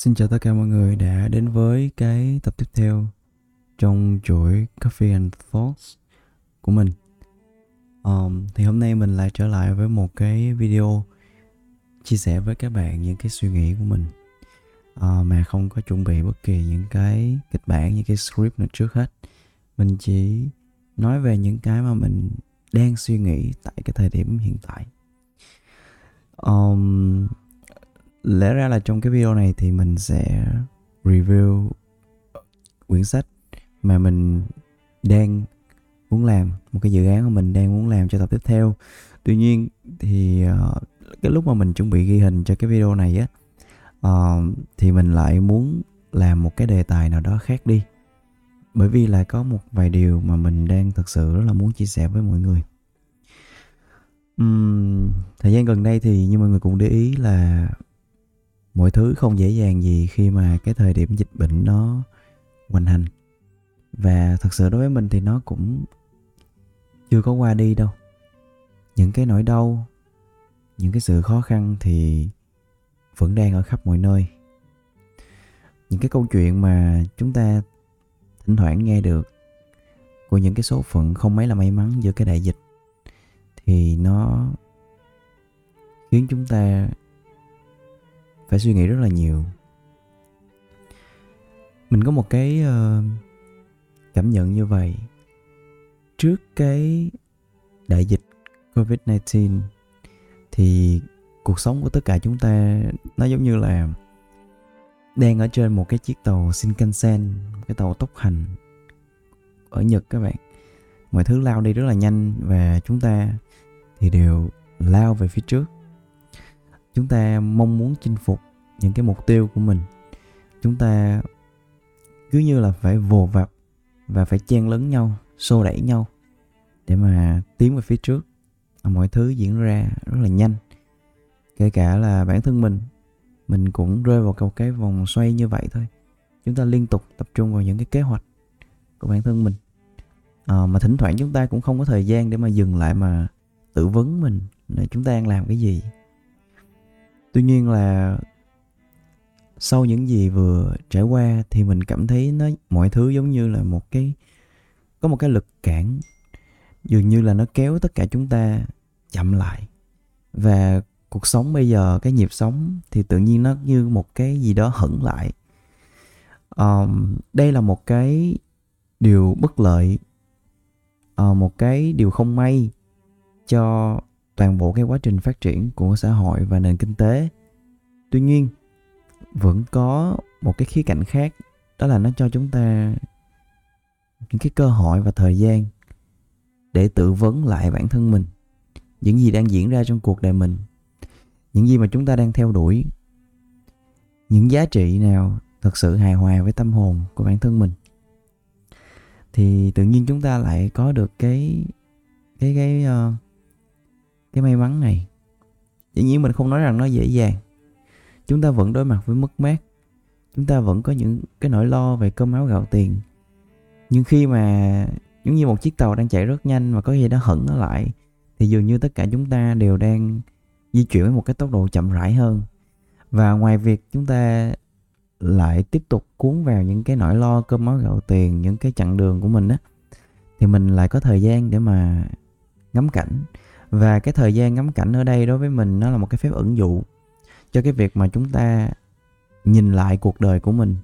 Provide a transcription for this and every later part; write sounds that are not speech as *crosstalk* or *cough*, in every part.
Xin chào tất cả mọi người đã đến với cái tập tiếp theo trong chuỗi Coffee and Thoughts của mình. Um, thì hôm nay mình lại trở lại với một cái video chia sẻ với các bạn những cái suy nghĩ của mình uh, mà không có chuẩn bị bất kỳ những cái kịch bản, những cái script nào trước hết. Mình chỉ nói về những cái mà mình đang suy nghĩ tại cái thời điểm hiện tại. Um, lẽ ra là trong cái video này thì mình sẽ review quyển sách mà mình đang muốn làm một cái dự án mà mình đang muốn làm cho tập tiếp theo. Tuy nhiên thì uh, cái lúc mà mình chuẩn bị ghi hình cho cái video này á uh, thì mình lại muốn làm một cái đề tài nào đó khác đi. Bởi vì là có một vài điều mà mình đang thực sự rất là muốn chia sẻ với mọi người. Um, thời gian gần đây thì như mọi người cũng để ý là mọi thứ không dễ dàng gì khi mà cái thời điểm dịch bệnh nó hoành hành. Và thật sự đối với mình thì nó cũng chưa có qua đi đâu. Những cái nỗi đau, những cái sự khó khăn thì vẫn đang ở khắp mọi nơi. Những cái câu chuyện mà chúng ta thỉnh thoảng nghe được của những cái số phận không mấy là may mắn giữa cái đại dịch thì nó khiến chúng ta phải suy nghĩ rất là nhiều. Mình có một cái uh, cảm nhận như vậy. Trước cái đại dịch covid-19 thì cuộc sống của tất cả chúng ta nó giống như là đang ở trên một cái chiếc tàu Shinkansen, cái tàu tốc hành ở Nhật các bạn. Mọi thứ lao đi rất là nhanh và chúng ta thì đều lao về phía trước. Chúng ta mong muốn chinh phục những cái mục tiêu của mình. Chúng ta cứ như là phải vồ vập và phải chen lấn nhau xô đẩy nhau để mà tiến về phía trước. Mọi thứ diễn ra rất là nhanh. Kể cả là bản thân mình mình cũng rơi vào một cái vòng xoay như vậy thôi. Chúng ta liên tục tập trung vào những cái kế hoạch của bản thân mình. À, mà thỉnh thoảng chúng ta cũng không có thời gian để mà dừng lại mà tự vấn mình là chúng ta đang làm cái gì. Tuy nhiên là sau những gì vừa trải qua thì mình cảm thấy nó mọi thứ giống như là một cái có một cái lực cản. Dường như là nó kéo tất cả chúng ta chậm lại. Và cuộc sống bây giờ cái nhịp sống thì tự nhiên nó như một cái gì đó hững lại. Um, đây là một cái điều bất lợi uh, một cái điều không may cho toàn bộ cái quá trình phát triển của xã hội và nền kinh tế. Tuy nhiên vẫn có một cái khía cạnh khác đó là nó cho chúng ta những cái cơ hội và thời gian để tự vấn lại bản thân mình. Những gì đang diễn ra trong cuộc đời mình những gì mà chúng ta đang theo đuổi những giá trị nào thật sự hài hòa với tâm hồn của bản thân mình. Thì tự nhiên chúng ta lại có được cái cái cái uh, cái may mắn này. Dĩ nhiên mình không nói rằng nó dễ dàng chúng ta vẫn đối mặt với mất mát. Chúng ta vẫn có những cái nỗi lo về cơm áo gạo tiền. Nhưng khi mà giống như một chiếc tàu đang chạy rất nhanh mà có gì đó hững nó lại, thì dường như tất cả chúng ta đều đang di chuyển với một cái tốc độ chậm rãi hơn. Và ngoài việc chúng ta lại tiếp tục cuốn vào những cái nỗi lo cơm áo gạo tiền, những cái chặng đường của mình á, thì mình lại có thời gian để mà ngắm cảnh. Và cái thời gian ngắm cảnh ở đây đối với mình nó là một cái phép ẩn dụ cho cái việc mà chúng ta nhìn lại cuộc đời của mình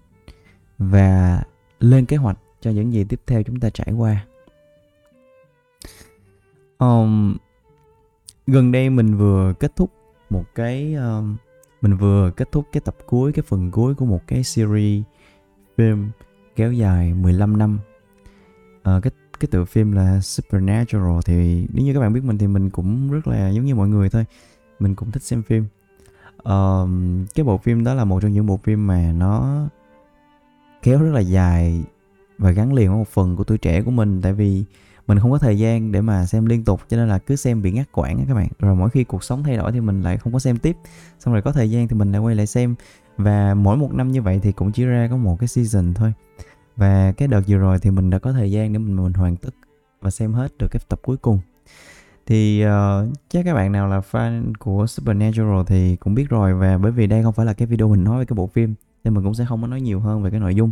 và lên kế hoạch cho những gì tiếp theo chúng ta trải qua. Um, gần đây mình vừa kết thúc một cái um, mình vừa kết thúc cái tập cuối cái phần cuối của một cái series phim kéo dài 15 năm. Uh, cái cái tựa phim là Supernatural thì nếu như các bạn biết mình thì mình cũng rất là giống như mọi người thôi. Mình cũng thích xem phim uh, cái bộ phim đó là một trong những bộ phim mà nó kéo rất là dài và gắn liền với một phần của tuổi trẻ của mình. Tại vì mình không có thời gian để mà xem liên tục cho nên là cứ xem bị ngắt quãng các bạn. Rồi mỗi khi cuộc sống thay đổi thì mình lại không có xem tiếp. Xong rồi có thời gian thì mình lại quay lại xem. Và mỗi một năm như vậy thì cũng chỉ ra có một cái season thôi. Và cái đợt vừa rồi thì mình đã có thời gian để mình mình hoàn tất và xem hết được cái tập cuối cùng thì uh, chắc các bạn nào là fan của Supernatural thì cũng biết rồi và bởi vì đây không phải là cái video mình nói về cái bộ phim nên mình cũng sẽ không có nói nhiều hơn về cái nội dung.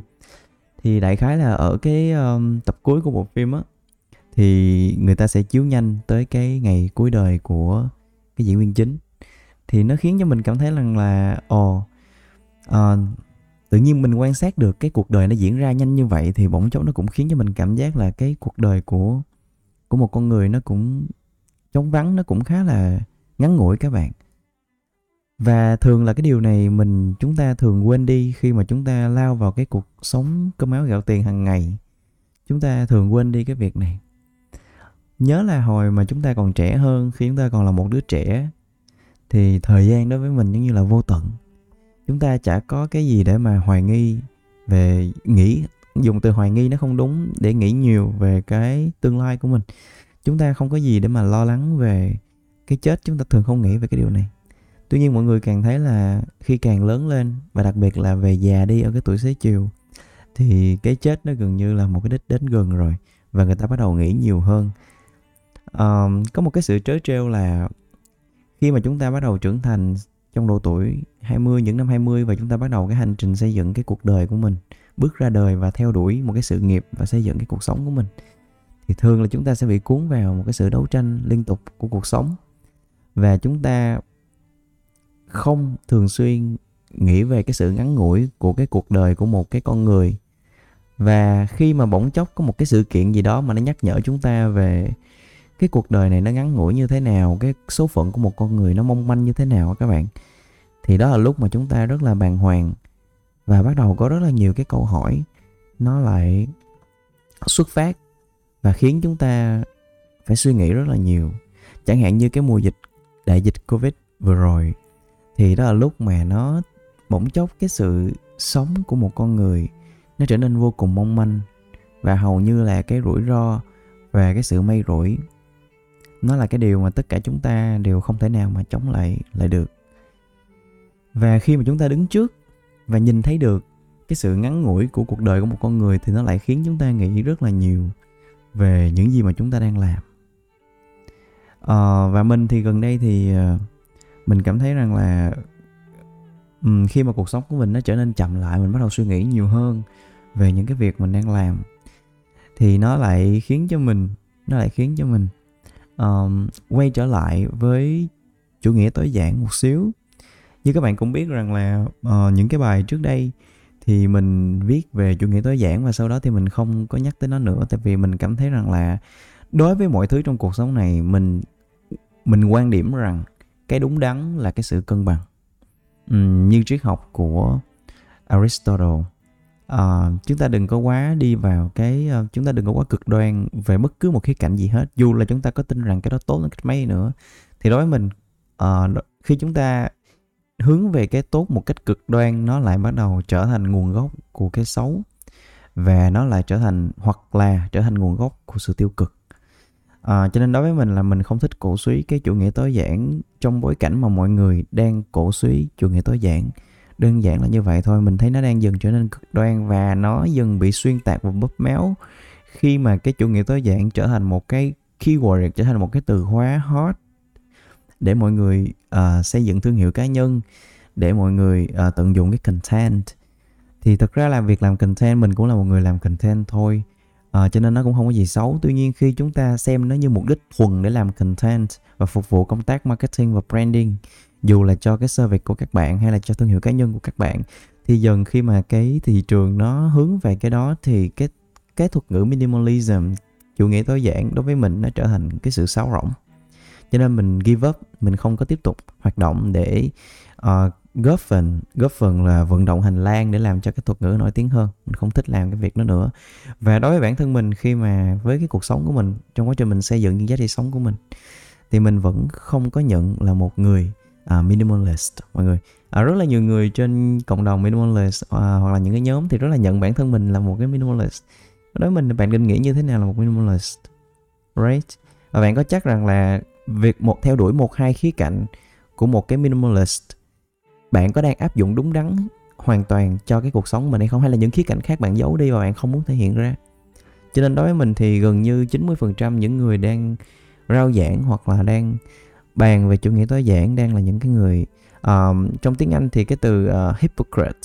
Thì đại khái là ở cái um, tập cuối của bộ phim á thì người ta sẽ chiếu nhanh tới cái ngày cuối đời của cái diễn viên chính. Thì nó khiến cho mình cảm thấy rằng là ồ uh, tự nhiên mình quan sát được cái cuộc đời nó diễn ra nhanh như vậy thì bỗng chốc nó cũng khiến cho mình cảm giác là cái cuộc đời của của một con người nó cũng trống vắng nó cũng khá là ngắn ngủi các bạn. Và thường là cái điều này mình, chúng ta thường quên đi khi mà chúng ta lao vào cái cuộc sống cơm áo gạo tiền hàng ngày. Chúng ta thường quên đi cái việc này. Nhớ là hồi mà chúng ta còn trẻ hơn, khi chúng ta còn là một đứa trẻ, thì thời gian đối với mình giống như là vô tận. Chúng ta chả có cái gì để mà hoài nghi về nghĩ, dùng từ hoài nghi nó không đúng để nghĩ nhiều về cái tương lai của mình chúng ta không có gì để mà lo lắng về cái chết chúng ta thường không nghĩ về cái điều này. Tuy nhiên mọi người càng thấy là khi càng lớn lên và đặc biệt là về già đi ở cái tuổi xế chiều thì cái chết nó gần như là một cái đích đến gần rồi và người ta bắt đầu nghĩ nhiều hơn. Um, có một cái sự trớ trêu là khi mà chúng ta bắt đầu trưởng thành trong độ tuổi 20 những năm 20 và chúng ta bắt đầu cái hành trình xây dựng cái cuộc đời của mình bước ra đời và theo đuổi một cái sự nghiệp và xây dựng cái cuộc sống của mình thì thường là chúng ta sẽ bị cuốn vào một cái sự đấu tranh liên tục của cuộc sống. Và chúng ta không thường xuyên nghĩ về cái sự ngắn ngủi của cái cuộc đời của một cái con người. Và khi mà bỗng chốc có một cái sự kiện gì đó mà nó nhắc nhở chúng ta về cái cuộc đời này nó ngắn ngủi như thế nào, cái số phận của một con người nó mong manh như thế nào các bạn, thì đó là lúc mà chúng ta rất là bàng hoàng. Và bắt đầu có rất là nhiều cái câu hỏi, nó lại xuất phát và khiến chúng ta phải suy nghĩ rất là nhiều. Chẳng hạn như cái mùa dịch, đại dịch covid vừa rồi, thì đó là lúc mà nó bỗng chốc cái sự sống của một con người nó trở nên vô cùng mong manh. Và hầu như là cái rủi ro và cái sự may rủi, nó là cái điều mà tất cả chúng ta đều không thể nào mà chống lại lại được. Và khi mà chúng ta đứng trước và nhìn thấy được cái sự ngắn ngủi của cuộc đời của một con người thì nó lại khiến chúng ta nghĩ rất là nhiều về những gì mà chúng ta đang làm. À, và mình thì gần đây thì ờ, mình cảm thấy rằng là um, khi mà cuộc sống của mình nó trở nên chậm lại mình bắt đầu suy nghĩ nhiều hơn về những cái việc mình đang làm thì nó lại khiến cho mình nó lại khiến cho mình um, quay trở lại với chủ nghĩa tối giản một xíu. Như các bạn cũng biết rằng là uh, những cái bài trước đây thì mình viết về chủ nghĩa tối giản và sau đó thì mình không có nhắc tới nó nữa. Tại vì mình cảm thấy rằng là đối với mọi thứ trong cuộc sống này mình mình quan điểm rằng cái đúng đắn là cái sự cân bằng. Ừ, như triết học của Aristotle. À, chúng ta đừng có quá đi vào cái ờ, chúng ta đừng có quá cực đoan về bất cứ một khía cạnh gì hết. Dù là chúng ta có tin rằng cái đó tốt đến cách mấy nữa thì đối với mình à, khi chúng ta hướng về cái tốt một cách cực đoan nó lại bắt đầu trở thành nguồn gốc của cái xấu. Và nó lại trở thành hoặc là trở thành nguồn gốc của sự tiêu cực. À, cho nên đối với mình là mình không thích cổ suý cái chủ nghĩa tối giản. Trong bối cảnh mà mọi người đang cổ suý chủ nghĩa tối giản đơn giản là như vậy thôi. Mình thấy nó đang dần trở nên cực đoan và nó dần bị xuyên tạc và bóp méo. Khi mà cái chủ nghĩa tối giản trở thành một cái keyword trở thành một cái từ khóa hot để mọi người uh, xây dựng thương hiệu cá nhân để mọi người uh, tận dụng cái content. Thì thật ra là việc làm content mình cũng là một người làm content thôi. Uh, cho nên nó cũng không có gì xấu. Tuy nhiên khi chúng ta xem nó như mục đích thuần để làm content và phục vụ công tác marketing và branding dù là cho cái service của các bạn hay là cho thương hiệu cá nhân của các bạn thì dần khi mà cái thị trường nó hướng về cái đó thì cái cái thuật ngữ minimalism chủ nghĩa tối giản đối với mình nó trở thành cái sự sáo rỗng cho nên mình give up mình không có tiếp tục hoạt động để uh, góp phần góp phần là vận động hành lang để làm cho cái thuật ngữ nổi tiếng hơn. Mình không thích làm cái việc đó nữa. Và đối với bản thân mình khi mà với cái cuộc sống của mình trong quá trình mình xây dựng những giá trị sống của mình thì mình vẫn không có nhận là một người uh, minimalist. Mọi người à, rất là nhiều người trên cộng đồng minimalist uh, hoặc là những cái nhóm thì rất là nhận bản thân mình là một cái minimalist. Đối với mình bạn định nghĩa như thế nào là một minimalist? Right? Và bạn có chắc rằng là việc một theo đuổi một hai khía cạnh của một cái minimalist bạn có đang áp dụng đúng đắn hoàn toàn cho cái cuộc sống mình hay không? Hay là những khía cạnh khác bạn giấu đi và bạn không muốn thể hiện ra? Cho nên đối với mình thì gần như 90% những người đang rao giảng hoặc là đang bàn về chủ nghĩa tối giản đang là những cái người um, trong tiếng Anh thì cái từ uh, hypocrite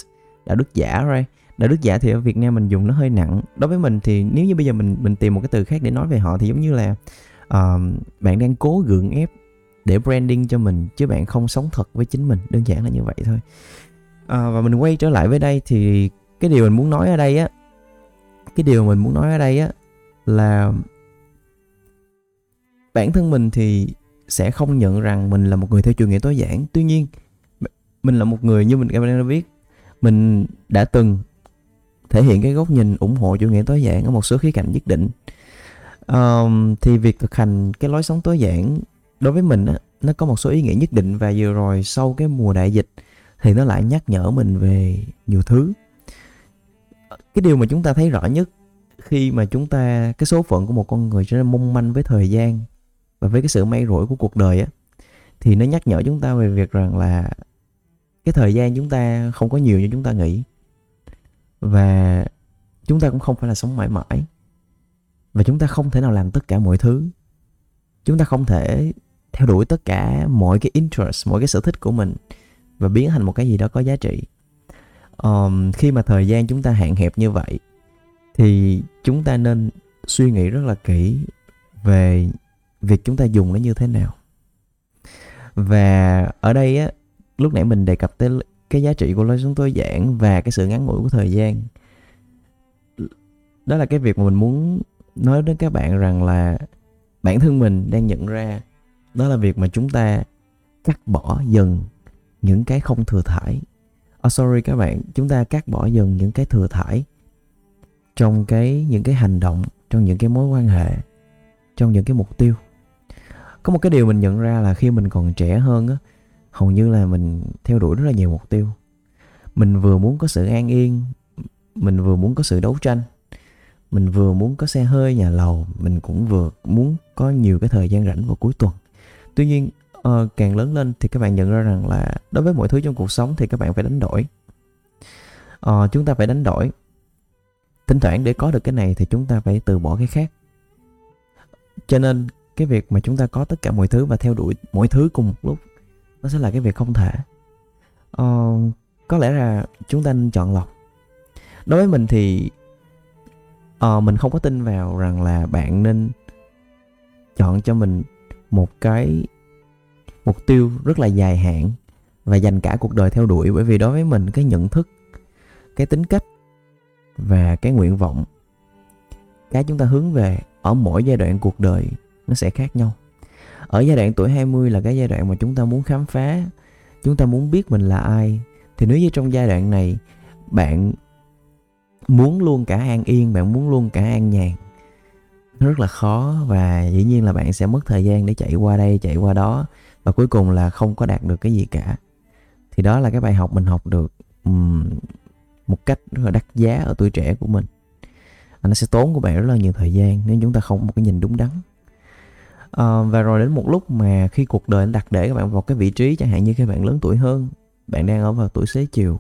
đạo đức giả right đạo đức giả thì ở Việt Nam mình dùng nó hơi nặng. Đối với mình thì nếu như bây giờ mình mình tìm một cái từ khác để nói về họ thì giống như là uh, bạn đang cố gượng ép để branding cho mình chứ bạn không sống thật với chính mình. Đơn giản là như vậy thôi. Uh, và mình quay trở lại với đây thì cái điều mình muốn nói ở đây á cái điều mình muốn nói ở đây á là bản thân mình thì sẽ không nhận rằng mình là một người theo chủ nghĩa tối giản. Tuy nhiên mình là một người như mình đã biết mình đã từng thể hiện cái góc nhìn ủng hộ chủ nghĩa tối giản ở một số khía cạnh nhất định um, thì việc thực hành cái lối sống tối giản đối với mình á, nó có một số ý nghĩa nhất định và vừa rồi sau cái mùa đại dịch thì nó lại nhắc nhở mình về nhiều thứ. Cái điều mà chúng ta thấy rõ nhất khi mà chúng ta cái số phận của một con người trở nên mong manh với thời gian và với cái sự may rủi của cuộc đời á thì nó nhắc nhở chúng ta về việc rằng là cái thời gian chúng ta không có nhiều như chúng ta nghĩ và chúng ta cũng không phải là sống mãi mãi và chúng ta không thể nào làm tất cả mọi thứ. Chúng ta không thể theo đuổi tất cả mọi cái interest mọi cái sở thích của mình và biến thành một cái gì đó có giá trị. Um, khi mà thời gian chúng ta hạn hẹp như vậy thì chúng ta nên suy nghĩ rất là kỹ về việc chúng ta dùng nó như thế nào. Và ở đây á lúc nãy mình đề cập tới cái giá trị của lối sống tối giản và cái sự ngắn ngủi của thời gian đó là cái việc mà mình muốn nói đến các bạn rằng là bản thân mình đang nhận ra đó là việc mà chúng ta cắt bỏ dần những cái không thừa thải. Oh, sorry các bạn chúng ta cắt bỏ dần những cái thừa thải trong cái những cái hành động trong những cái mối quan hệ trong những cái mục tiêu. Có một cái điều mình nhận ra là khi mình còn trẻ hơn á hầu như là mình theo đuổi rất là nhiều mục tiêu. Mình vừa muốn có sự an yên mình vừa muốn có sự đấu tranh mình vừa muốn có xe hơi nhà lầu mình cũng vừa muốn có nhiều cái thời gian rảnh vào cuối tuần. Tuy nhiên uh, càng lớn lên thì các bạn nhận ra rằng là đối với mọi thứ trong cuộc sống thì các bạn phải đánh đổi. Uh, chúng ta phải đánh đổi. Thỉnh thoảng để có được cái này thì chúng ta phải từ bỏ cái khác. Cho nên cái việc mà chúng ta có tất cả mọi thứ và theo đuổi mọi thứ cùng một lúc nó sẽ là cái việc không thể. Uh, có lẽ là chúng ta nên chọn lọc. Đối với mình thì uh, mình không có tin vào rằng là bạn nên chọn cho mình một cái mục tiêu rất là dài hạn và dành cả cuộc đời theo đuổi. Bởi vì đối với mình cái nhận thức cái tính cách và cái nguyện vọng cái chúng ta hướng về ở mỗi giai đoạn cuộc đời nó sẽ khác nhau. Ở giai đoạn tuổi 20 là cái giai đoạn mà chúng ta muốn khám phá chúng ta muốn biết mình là ai. Thì nếu như trong giai đoạn này bạn muốn luôn cả an yên bạn muốn luôn cả an nhàn. Nó rất là khó và dĩ nhiên là bạn sẽ mất thời gian để chạy qua đây chạy qua đó và cuối cùng là không có đạt được cái gì cả. Thì đó là cái bài học mình học được um, một cách rất là đắt giá ở tuổi trẻ của mình. Nó sẽ tốn của bạn rất là nhiều thời gian nếu chúng ta không một cái nhìn đúng đắn. À, và rồi đến một lúc mà khi cuộc đời đặt để các bạn vào cái vị trí chẳng hạn như các bạn lớn tuổi hơn bạn đang ở vào tuổi xế chiều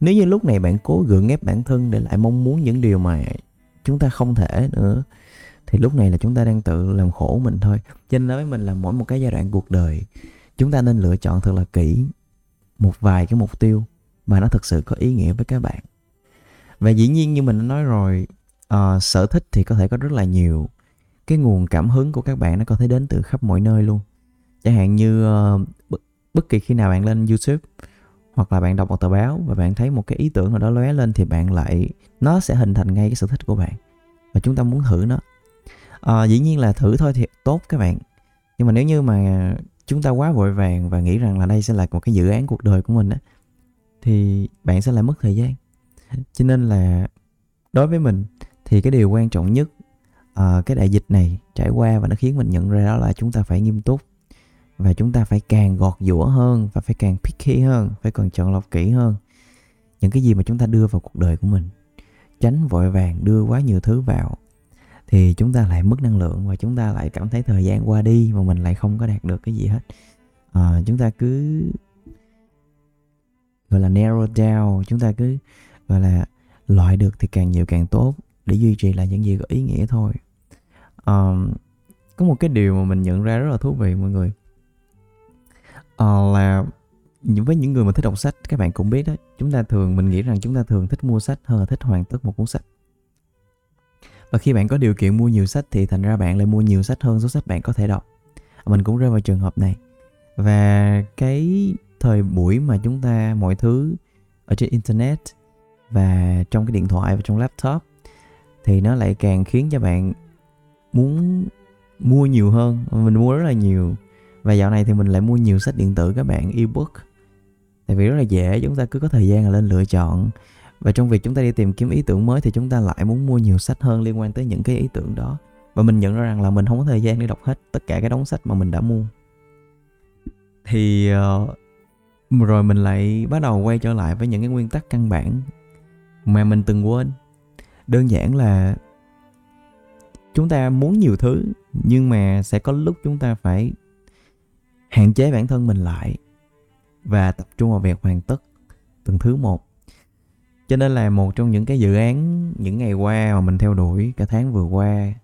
nếu như lúc này bạn cố gượng ép bản thân để lại mong muốn những điều mà chúng ta không thể nữa thì lúc này là chúng ta đang tự làm khổ mình thôi. Cho nên nói với mình là mỗi một cái giai đoạn cuộc đời chúng ta nên lựa chọn thật là kỹ một vài cái mục tiêu mà nó thực sự có ý nghĩa với các bạn. Và dĩ nhiên như mình đã nói rồi uh, sở thích thì có thể có rất là nhiều. Cái nguồn cảm hứng của các bạn nó có thể đến từ khắp mọi nơi luôn. Chẳng hạn như uh, bất, bất kỳ khi nào bạn lên youtube hoặc là bạn đọc một tờ báo và bạn thấy một cái ý tưởng nào đó lóe lên thì bạn lại nó sẽ hình thành ngay cái sở thích của bạn. Và chúng ta muốn thử nó. À, dĩ nhiên là thử thôi thì tốt các bạn. Nhưng mà nếu như mà chúng ta quá vội vàng và nghĩ rằng là đây sẽ là một cái dự án cuộc đời của mình á thì bạn sẽ lại mất thời gian. *laughs* Cho nên là đối với mình thì cái điều quan trọng nhất uh, cái đại dịch này trải qua và nó khiến mình nhận ra đó là chúng ta phải nghiêm túc và chúng ta phải càng gọt giũa hơn và phải càng picky hơn phải còn chọn lọc kỹ hơn những cái gì mà chúng ta đưa vào cuộc đời của mình. Tránh vội vàng đưa quá nhiều thứ vào thì chúng ta lại mất năng lượng và chúng ta lại cảm thấy thời gian qua đi mà mình lại không có đạt được cái gì hết. À, chúng ta cứ gọi là narrow down chúng ta cứ gọi là loại được thì càng nhiều càng tốt để duy trì lại những gì có ý nghĩa thôi. Um, có một cái điều mà mình nhận ra rất là thú vị mọi người uh, là với những người mà thích đọc sách các bạn cũng biết đó chúng ta thường mình nghĩ rằng chúng ta thường thích mua sách hơn là thích hoàn tất một cuốn sách. Và khi bạn có điều kiện mua nhiều sách thì thành ra bạn lại mua nhiều sách hơn số sách bạn có thể đọc. Mình cũng rơi vào trường hợp này. Và cái thời buổi mà chúng ta mọi thứ ở trên internet và trong cái điện thoại và trong laptop thì nó lại càng khiến cho bạn muốn mua nhiều hơn mình mua rất là nhiều và dạo này thì mình lại mua nhiều sách điện tử các bạn ebook. Tại vì rất là dễ chúng ta cứ có thời gian là lên lựa chọn. Và trong việc chúng ta đi tìm kiếm ý tưởng mới thì chúng ta lại muốn mua nhiều sách hơn liên quan tới những cái ý tưởng đó. Và mình nhận ra rằng là mình không có thời gian để đọc hết tất cả cái đống sách mà mình đã mua. Thì uh, rồi mình lại bắt đầu quay trở lại với những cái nguyên tắc căn bản mà mình từng quên. Đơn giản là chúng ta muốn nhiều thứ nhưng mà sẽ có lúc chúng ta phải hạn chế bản thân mình lại và tập trung vào việc hoàn tất từng thứ một. Cho nên là một trong những cái dự án những ngày qua mà mình theo đuổi cả tháng vừa qua,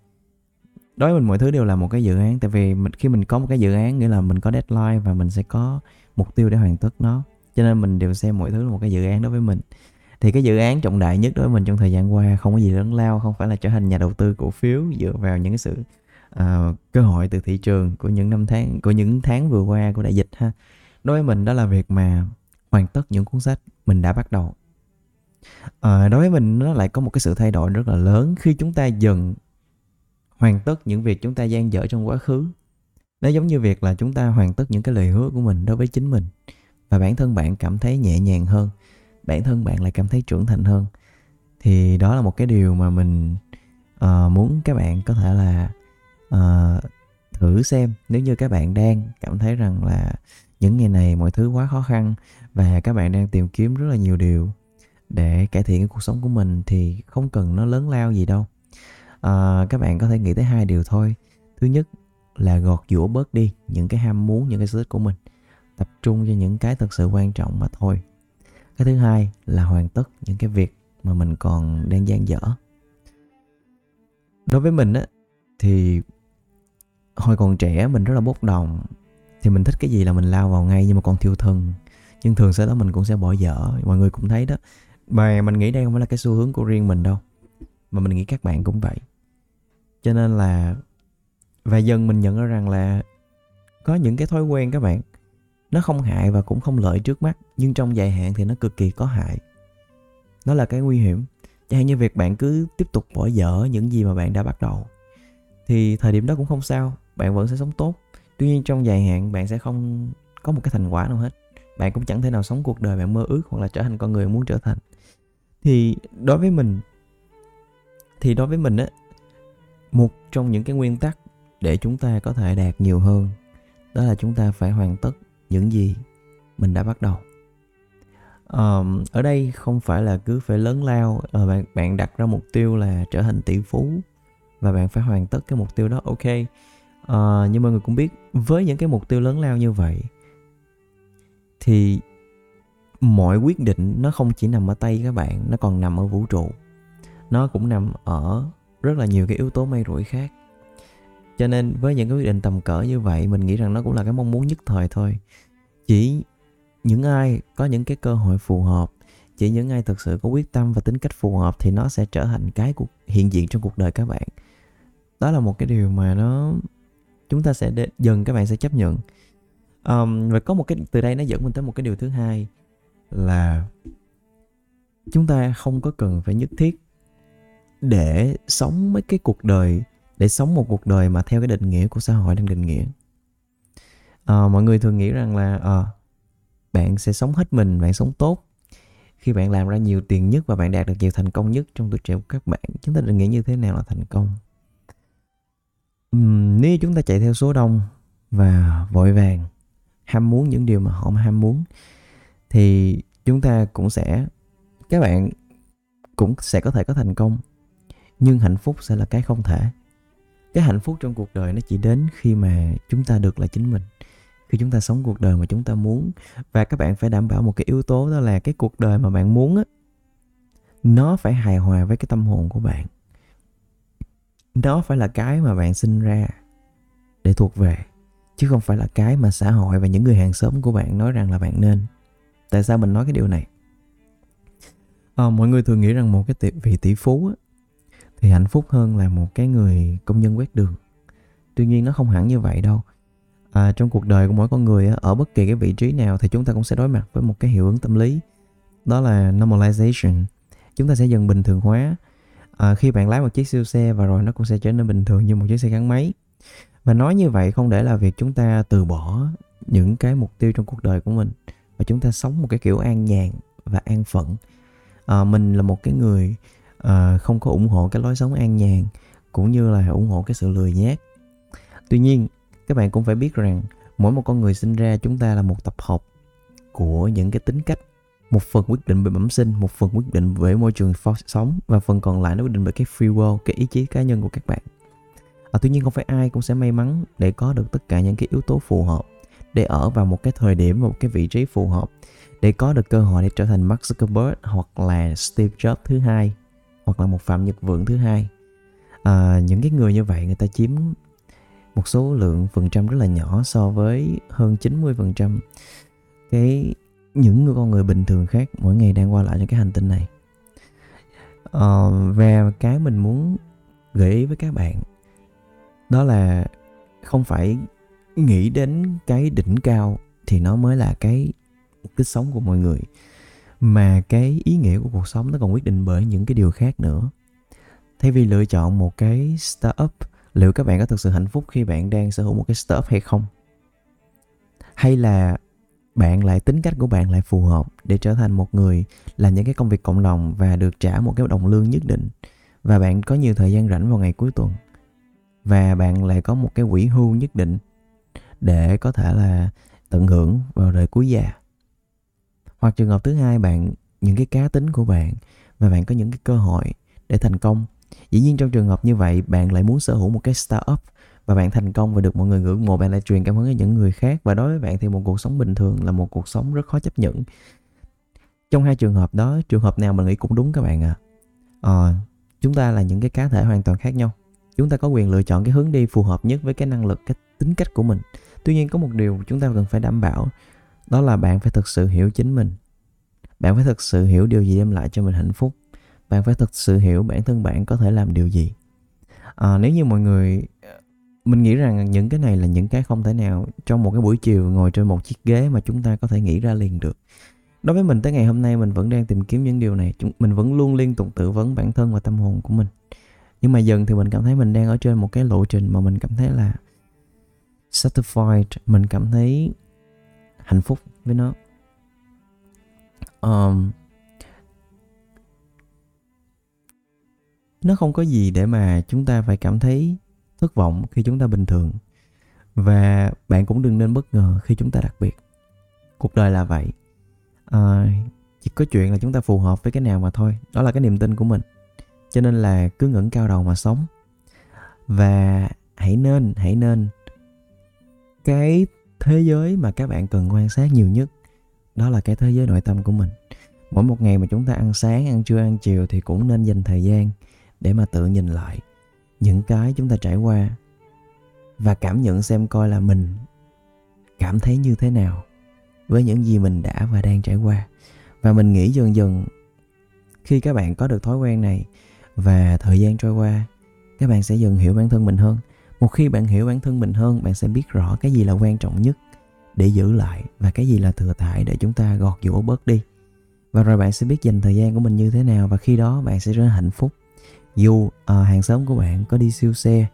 đối với mình mọi thứ đều là một cái dự án. Tại vì mình, khi mình có một cái dự án, nghĩa là mình có deadline và mình sẽ có mục tiêu để hoàn tất nó. Cho nên mình đều xem mọi thứ là một cái dự án đối với mình. Thì cái dự án trọng đại nhất đối với mình trong thời gian qua không có gì lớn lao, không phải là trở thành nhà đầu tư cổ phiếu dựa vào những cái sự uh, cơ hội từ thị trường của những năm tháng của những tháng vừa qua của đại dịch ha. Đối với mình đó là việc mà hoàn tất những cuốn sách mình đã bắt đầu. À, đối với mình nó lại có một cái sự thay đổi rất là lớn khi chúng ta dần hoàn tất những việc chúng ta gian dở trong quá khứ. Nó giống như việc là chúng ta hoàn tất những cái lời hứa của mình đối với chính mình và bản thân bạn cảm thấy nhẹ nhàng hơn bản thân bạn lại cảm thấy trưởng thành hơn. Thì đó là một cái điều mà mình uh, muốn các bạn có thể là uh, thử xem nếu như các bạn đang cảm thấy rằng là những ngày này mọi thứ quá khó khăn và các bạn đang tìm kiếm rất là nhiều điều để cải thiện cái cuộc sống của mình thì không cần nó lớn lao gì đâu. À, các bạn có thể nghĩ tới hai điều thôi. Thứ nhất là gọt giũa bớt đi những cái ham muốn những cái sở thích của mình. Tập trung cho những cái thật sự quan trọng mà thôi. Cái thứ hai là hoàn tất những cái việc mà mình còn đang dang dở. Đối với mình á thì hồi còn trẻ mình rất là bốc đồng. Thì mình thích cái gì là mình lao vào ngay nhưng mà còn thiêu thân. Nhưng thường sau đó mình cũng sẽ bỏ dở. Mọi người cũng thấy đó. Mà mình nghĩ đây không phải là cái xu hướng của riêng mình đâu. Mà mình nghĩ các bạn cũng vậy. Cho nên là, và dần mình nhận ra rằng là có những cái thói quen các bạn, nó không hại và cũng không lợi trước mắt. Nhưng trong dài hạn thì nó cực kỳ có hại. Nó là cái nguy hiểm. Chẳng hạn như việc bạn cứ tiếp tục bỏ dở những gì mà bạn đã bắt đầu, thì thời điểm đó cũng không sao bạn vẫn sẽ sống tốt. Tuy nhiên trong dài hạn bạn sẽ không có một cái thành quả nào hết. Bạn cũng chẳng thể nào sống cuộc đời bạn mơ ước hoặc là trở thành con người muốn trở thành. Thì đối với mình thì đối với mình á một trong những cái nguyên tắc để chúng ta có thể đạt nhiều hơn đó là chúng ta phải hoàn tất những gì mình đã bắt đầu. Um, ở đây không phải là cứ phải lớn lao uh, bạn bạn đặt ra mục tiêu là trở thành tỷ phú và bạn phải hoàn tất cái mục tiêu đó ok. Ờ, à, nhưng mọi người cũng biết với những cái mục tiêu lớn lao như vậy thì mọi quyết định nó không chỉ nằm ở tay các bạn nó còn nằm ở vũ trụ. Nó cũng nằm ở rất là nhiều cái yếu tố may rủi khác. Cho nên với những cái quyết định tầm cỡ như vậy mình nghĩ rằng nó cũng là cái mong muốn nhất thời thôi. Chỉ những ai có những cái cơ hội phù hợp chỉ những ai thực sự có quyết tâm và tính cách phù hợp thì nó sẽ trở thành cái cuộc hiện diện trong cuộc đời các bạn. Đó là một cái điều mà nó chúng ta sẽ để, dần các bạn sẽ chấp nhận. Um, và có một cái từ đây nó dẫn mình tới một cái điều thứ hai là chúng ta không có cần phải nhất thiết để sống mấy cái cuộc đời để sống một cuộc đời mà theo cái định nghĩa của xã hội đang định nghĩa. À, mọi người thường nghĩ rằng là à, bạn sẽ sống hết mình bạn sống tốt. Khi bạn làm ra nhiều tiền nhất và bạn đạt được nhiều thành công nhất trong tuổi trẻ của các bạn chúng ta định nghĩa như thế nào là thành công? Uhm, nếu chúng ta chạy theo số đông và vội vàng ham muốn những điều mà họ ham muốn thì chúng ta cũng sẽ các bạn cũng sẽ có thể có thành công. Nhưng hạnh phúc sẽ là cái không thể. Cái hạnh phúc trong cuộc đời nó chỉ đến khi mà chúng ta được là chính mình khi chúng ta sống cuộc đời mà chúng ta muốn. Và các bạn phải đảm bảo một cái yếu tố đó là cái cuộc đời mà bạn muốn á nó phải hài hòa với cái tâm hồn của bạn đó phải là cái mà bạn sinh ra để thuộc về chứ không phải là cái mà xã hội và những người hàng xóm của bạn nói rằng là bạn nên. Tại sao mình nói cái điều này? À, mọi người thường nghĩ rằng một cái tỷ, vị tỷ phú á, thì hạnh phúc hơn là một cái người công nhân quét đường. Tuy nhiên nó không hẳn như vậy đâu. À, trong cuộc đời của mỗi con người á, ở bất kỳ cái vị trí nào thì chúng ta cũng sẽ đối mặt với một cái hiệu ứng tâm lý. Đó là normalization. Chúng ta sẽ dần bình thường hóa à, khi bạn lái một chiếc siêu xe và rồi nó cũng sẽ trở nên bình thường như một chiếc xe gắn máy. Và nói như vậy không để là việc chúng ta từ bỏ những cái mục tiêu trong cuộc đời của mình và chúng ta sống một cái kiểu an nhàn và an phận. À, mình là một cái người à, không có ủng hộ cái lối sống an nhàn cũng như là ủng hộ cái sự lười nhác. Tuy nhiên các bạn cũng phải biết rằng mỗi một con người sinh ra chúng ta là một tập hợp của những cái tính cách một phần quyết định bởi bẩm sinh một phần quyết định bởi môi trường sống và phần còn lại nó quyết định bởi cái free will cái ý chí cá nhân của các bạn. À, tuy nhiên không phải ai cũng sẽ may mắn để có được tất cả những cái yếu tố phù hợp để ở vào một cái thời điểm một cái vị trí phù hợp để có được cơ hội để trở thành Mark Zuckerberg hoặc là Steve Jobs thứ hai hoặc là một Phạm Nhật Vượng thứ hai. À, những cái người như vậy người ta chiếm một số lượng phần trăm rất là nhỏ so với hơn 90% cái những người con người bình thường khác mỗi ngày đang qua lại trên cái hành tinh này. Uh, và cái mình muốn gợi ý với các bạn đó là không phải nghĩ đến cái đỉnh cao thì nó mới là cái mục đích sống của mọi người mà cái ý nghĩa của cuộc sống nó còn quyết định bởi những cái điều khác nữa. Thay vì lựa chọn một cái startup liệu các bạn có thực sự hạnh phúc khi bạn đang sở hữu một cái startup hay không? Hay là bạn lại tính cách của bạn lại phù hợp để trở thành một người làm những cái công việc cộng đồng và được trả một cái đồng lương nhất định. Và bạn có nhiều thời gian rảnh vào ngày cuối tuần. Và bạn lại có một cái quỹ hưu nhất định để có thể là tận hưởng vào đời cuối già. Hoặc trường hợp thứ hai, bạn, những cái cá tính của bạn và bạn có những cái cơ hội để thành công. Dĩ nhiên trong trường hợp như vậy, bạn lại muốn sở hữu một cái startup và bạn thành công và được mọi người ngưỡng mộ. Bạn lại truyền cảm hứng cho những người khác. Và đối với bạn thì một cuộc sống bình thường là một cuộc sống rất khó chấp nhận. Trong hai trường hợp đó trường hợp nào mình nghĩ cũng đúng các bạn ạ. À. à, chúng ta là những cái cá thể hoàn toàn khác nhau. Chúng ta có quyền lựa chọn cái hướng đi phù hợp nhất với cái năng lực cái tính cách của mình. Tuy nhiên có một điều chúng ta cần phải đảm bảo đó là bạn phải thực sự hiểu chính mình. Bạn phải thực sự hiểu điều gì đem lại cho mình hạnh phúc. Bạn phải thực sự hiểu bản thân bạn có thể làm điều gì. À, nếu như mọi người mình nghĩ rằng những cái này là những cái không thể nào trong một cái buổi chiều ngồi trên một chiếc ghế mà chúng ta có thể nghĩ ra liền được. Đối với mình tới ngày hôm nay mình vẫn đang tìm kiếm những điều này mình vẫn luôn liên tục tự vấn bản thân và tâm hồn của mình. Nhưng mà dần thì mình cảm thấy mình đang ở trên một cái lộ trình mà mình cảm thấy là satisfied mình cảm thấy hạnh phúc với nó. Um, nó không có gì để mà chúng ta phải cảm thấy thất vọng khi chúng ta bình thường. Và bạn cũng đừng nên bất ngờ khi chúng ta đặc biệt. Cuộc đời là vậy. À, chỉ có chuyện là chúng ta phù hợp với cái nào mà thôi. Đó là cái niềm tin của mình. Cho nên là cứ ngẩng cao đầu mà sống. Và hãy nên hãy nên cái thế giới mà các bạn cần quan sát nhiều nhất đó là cái thế giới nội tâm của mình. Mỗi một ngày mà chúng ta ăn sáng ăn trưa ăn chiều thì cũng nên dành thời gian để mà tự nhìn lại những cái chúng ta trải qua và cảm nhận xem coi là mình cảm thấy như thế nào với những gì mình đã và đang trải qua. Và mình nghĩ dần dần, khi các bạn có được thói quen này và thời gian trôi qua, các bạn sẽ dần hiểu bản thân mình hơn. Một khi bạn hiểu bản thân mình hơn, bạn sẽ biết rõ cái gì là quan trọng nhất để giữ lại và cái gì là thừa thải để chúng ta gọt giũa bớt đi. Và rồi bạn sẽ biết dành thời gian của mình như thế nào và khi đó bạn sẽ rất hạnh phúc dù uh, hàng xóm của bạn có đi siêu xe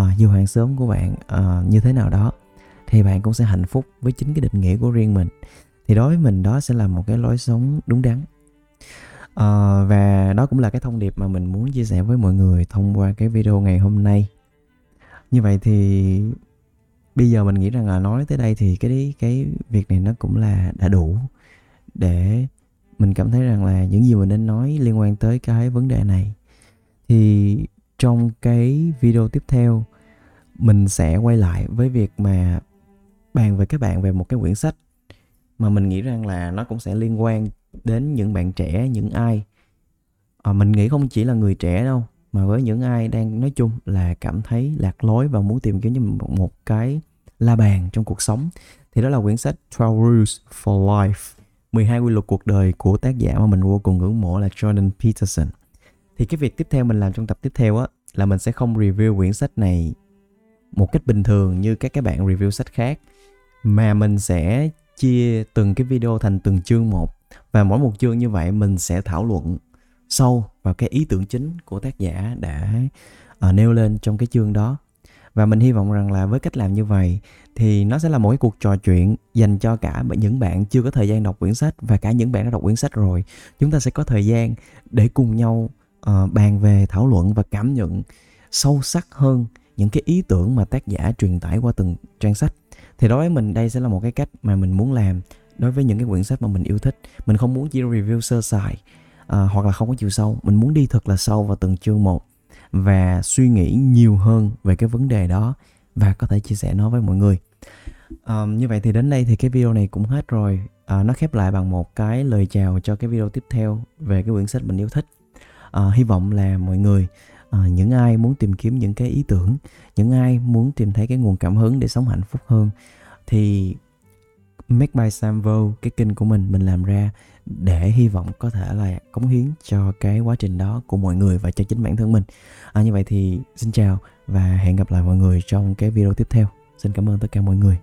uh, dù hàng xóm của bạn uh, như thế nào đó thì bạn cũng sẽ hạnh phúc với chính cái định nghĩa của riêng mình. Thì đối với mình đó sẽ là một cái lối sống đúng đắn. Uh, và đó cũng là cái thông điệp mà mình muốn chia sẻ với mọi người thông qua cái video ngày hôm nay. Như vậy thì bây giờ mình nghĩ rằng là nói tới đây thì cái cái việc này nó cũng là đã đủ để mình cảm thấy rằng là những gì mình nên nói liên quan tới cái vấn đề này thì trong cái video tiếp theo mình sẽ quay lại với việc mà bàn với các bạn về một cái quyển sách mà mình nghĩ rằng là nó cũng sẽ liên quan đến những bạn trẻ những ai à, mình nghĩ không chỉ là người trẻ đâu mà với những ai đang nói chung là cảm thấy lạc lối và muốn tìm kiếm cho mình một, một cái la bàn trong cuộc sống thì đó là quyển sách 12 Rules for Life 12 quy luật cuộc đời của tác giả mà mình vô cùng ngưỡng mộ là Jordan Peterson. Thì cái việc tiếp theo mình làm trong tập tiếp theo á là mình sẽ không review quyển sách này một cách bình thường như các các bạn review sách khác mà mình sẽ chia từng cái video thành từng chương một. Và mỗi một chương như vậy mình sẽ thảo luận sâu vào cái ý tưởng chính của tác giả đã uh, nêu lên trong cái chương đó. Và mình hy vọng rằng là với cách làm như vậy thì nó sẽ là một cái cuộc trò chuyện dành cho cả những bạn chưa có thời gian đọc quyển sách và cả những bạn đã đọc quyển sách rồi. Chúng ta sẽ có thời gian để cùng nhau uh, bàn về thảo luận và cảm nhận sâu sắc hơn những cái ý tưởng mà tác giả truyền tải qua từng trang sách. Thì đối với mình đây sẽ là một cái cách mà mình muốn làm đối với những cái quyển sách mà mình yêu thích. Mình không muốn chỉ review sơ sài uh, hoặc là không có chiều sâu. Mình muốn đi thật là sâu vào từng chương một và suy nghĩ nhiều hơn về cái vấn đề đó và có thể chia sẻ nó với mọi người. Um, như vậy thì đến đây thì cái video này cũng hết rồi. Uh, nó khép lại bằng một cái lời chào cho cái video tiếp theo về cái quyển sách mình yêu thích à, hy vọng là mọi người à, những ai muốn tìm kiếm những cái ý tưởng những ai muốn tìm thấy cái nguồn cảm hứng để sống hạnh phúc hơn thì Make by Samvo cái kênh của mình mình làm ra để hy vọng có thể là cống hiến cho cái quá trình đó của mọi người và cho chính bản thân mình. À, như vậy thì xin chào và hẹn gặp lại mọi người trong cái video tiếp theo. Xin cảm ơn tất cả mọi người.